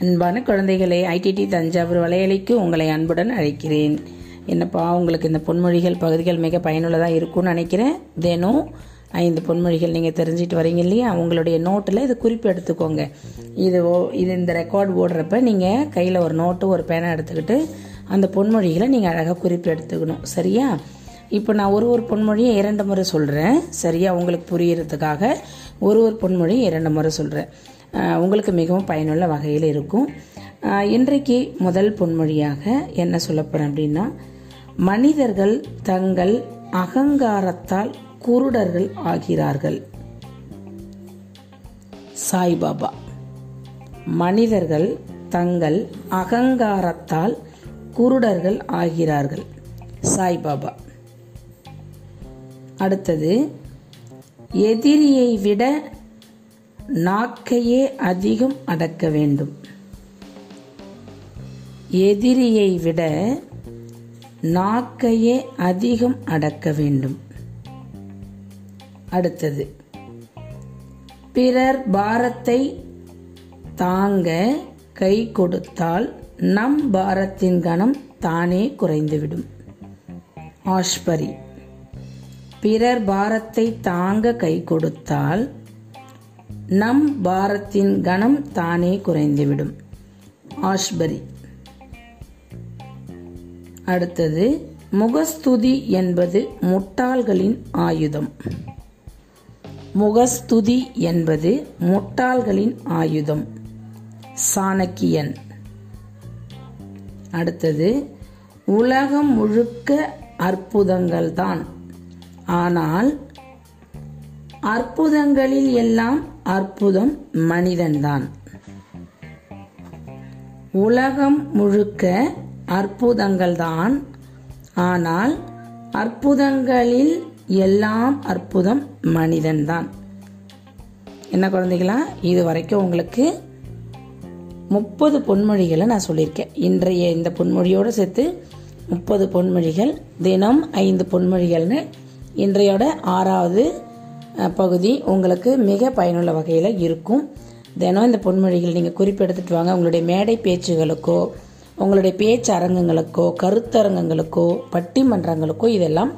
அன்பான குழந்தைகளை ஐடிடி தஞ்சாவூர் வலையலைக்கு உங்களை அன்புடன் அழைக்கிறேன். என்னப்பா உங்களுக்கு இந்த பொன்மொழிகள் பகுதிகள் மிக பயனுள்ளதாக இருக்கும்னு நினைக்கிறேன். தினம் ஐந்து பொன்மொழிகள் நீங்கள் தெரிஞ்சிட்டு வரீங்க இல்லையா? உங்களுடைய நோட்டில் இது குறிப்பு எடுத்துக்கோங்க. இது ஓ- இது இந்த ரெக்கார்ட் ஓடுறப்ப நீங்கள் கையில் ஒரு நோட்டு ஒரு பேனை எடுத்துக்கிட்டு அந்த பொன்மொழிகளை நீங்கள் அழகாக குறிப்பு எடுத்துக்கணும். சரியா? இப்போ நான் ஒரு ஒரு பொன்மொழியை இரண்டு முறை சொல்கிறேன் சரியா? உங்களுக்கு புரியறதுக்காக ஒரு ஒரு பொன்மொழியை இரண்டு முறை சொல்கிறேன் உங்களுக்கு மிகவும் பயனுள்ள வகையில் இருக்கும். இன்றைக்கு முதல் பொன்மொழியாக என்ன சொல்ல போகிறேன் அப்படின்னா மனிதர்கள் தங்கள் அகங்காரத்தால் குருடர்கள் ஆகிறார்கள். சாய்பாபா மனிதர்கள் தங்கள் அகங்காரத்தால் குருடர்கள் ஆகிறார்கள். சாய்பாபா. அடுத்தது எதிரியை விட நாக்கையே அதிகம் அடக்க வேண்டும். எதிரியை விட நாக்கையே அதிகம் அடக்க வேண்டும். அடுத்தது பிறர் பாரத்தை தாங்க கை கொடுத்தால் நம் பாரத்தின் கணம் தானே குறைந்துவிடும். ஆஷ்பரி பிறர் பாரத்தை தாங்க கை கொடுத்தால் நம் பாரத்தின் கணம் தானே குறைந்துவிடும். ஆஷ்பரி. அடுத்தது முகஸ்துதி என்பது முட்டாள்களின் ஆயுதம். முகஸ்துதி என்பது முட்டாள்களின் ஆயுதம். சாணக்கியன். அடுத்தது உலகம் முழுக்க அற்புதங்கள்தான். ஆனால் அற்புதங்களில் எல்லாம் அற்புதம் மனிதன்தான். உலகம் முழுக்க அற்புதங்கள் தான் ஆனால் அற்புதங்களில் எல்லாம் அற்புதம் மனிதன்தான். என்ன குழந்தைகளா? இது வரைக்கும் உங்களுக்கு முப்பது பொன்மொழிகளை நான் சொல்லியிருக்கேன். இன்றைய இந்த பொன்மொழியோடு சேர்த்து முப்பது பொன்மொழிகள் தினம் ஐந்து பொன்மொழிகள்னு இன்றையோட ஆறாவது பகுதி உங்களுக்கு மிக பயனுள்ள வகையில் இருக்கும். தினம் இந்த பொன்மொழிகள் நீங்கள் குறிப்பெடுத்துட்டு வாங்க. உங்களுடைய மேடை பேச்சுகளுக்கோ உங்களுடைய பேச்சு அரங்கங்களுக்கோ கருத்தரங்கங்களுக்கோ பட்டிமன்றங்களுக்கோ இதெல்லாம்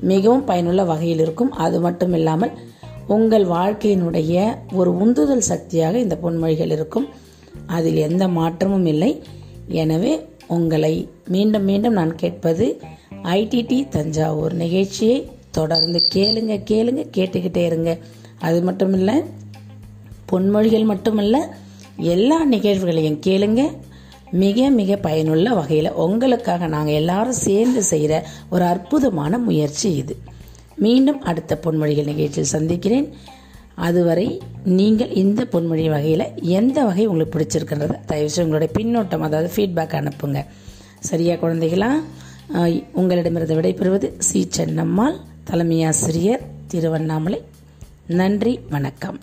மிகவும் பயனுள்ள வகையில் இருக்கும். அது மட்டும் இல்லாமல் உங்கள் வாழ்க்கையினுடைய ஒரு உந்துதல் சக்தியாக இந்த பொன்மொழிகள் இருக்கும். அதில் எந்த மாற்றமும் இல்லை. எனவே உங்களை மீண்டும் மீண்டும் நான் கேட்பது ஐடிடி தஞ்சாவூர் நிகழ்ச்சியை தொடர்ந்து கேளுங்க கேளுங்க கேட்டுக்கிட்டே இருங்க. அது மட்டும் இல்லை பொன்மொழிகள் மட்டுமல்ல எல்லா நிகழ்வுகளையும் கேளுங்க. மிக மிக பயனுள்ள வகையில் உங்களுக்காக நாங்கள் எல்லாரும் சேர்ந்து செய்கிற ஒரு அற்புதமான முயற்சி இது. மீண்டும் அடுத்த பொன்மொழிகள் நிகழ்ச்சியில் சந்திக்கிறேன். அதுவரை நீங்கள் இந்த பொன்மொழி வகையில் எந்த வகை உங்களுக்கு பிடிச்சிருக்கின்றது தயவுசெய்து உங்களுடைய பின்னோட்டம் அதாவது ஃபீட்பேக் அனுப்புங்க. சரியா குழந்தைகளா? உங்களிடமிருந்து விடைபெறுவது சி சென்னம்மாள் தலைமையாசிரியர் திருவண்ணாமலை. நன்றி வணக்கம்.